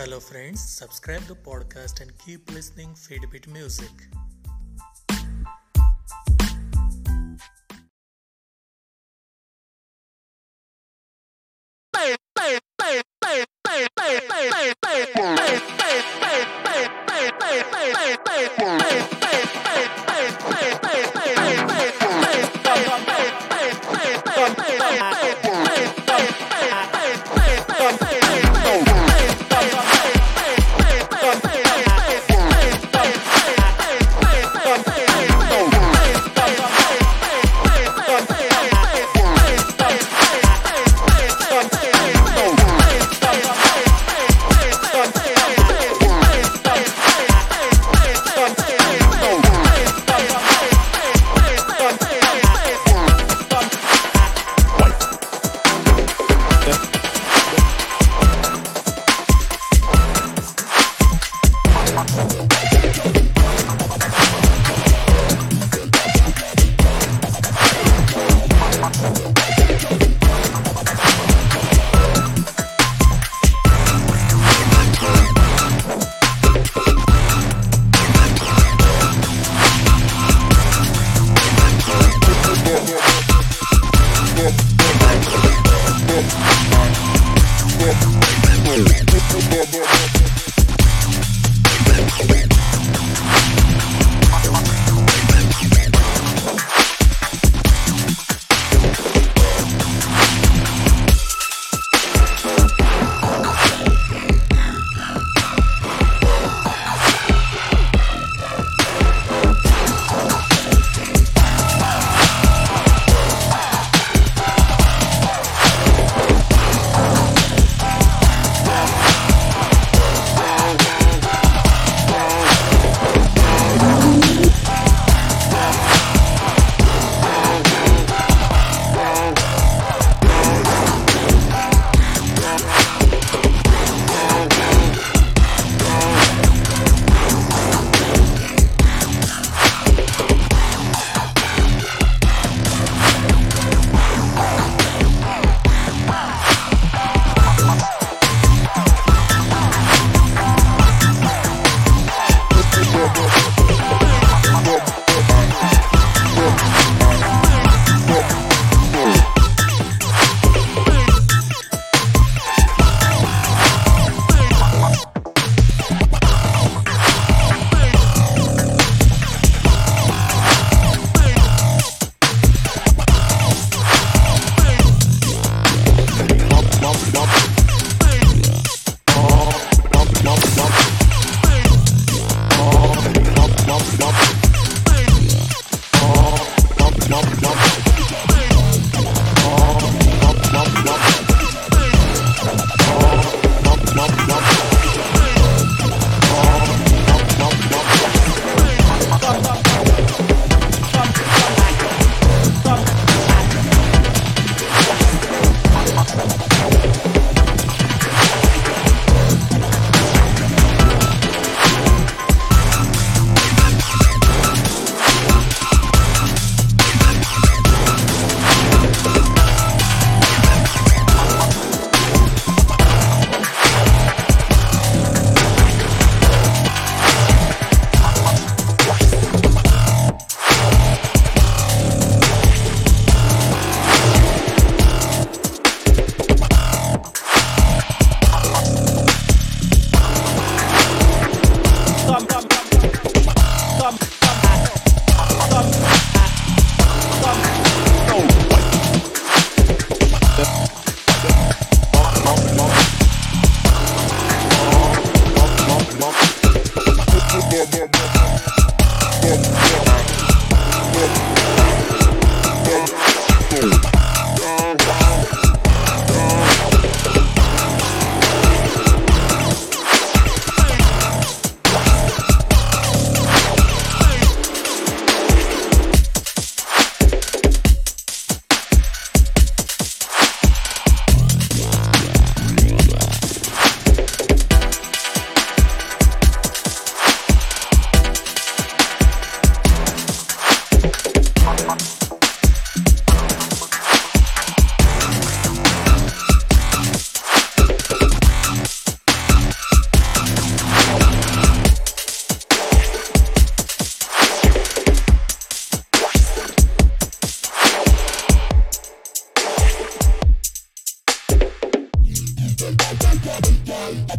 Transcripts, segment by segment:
Hello, friends. Subscribe the podcast and keep listening Feedbit Music.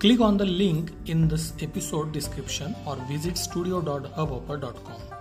Click on the link in this episode description or visit studio.hubhopper.com.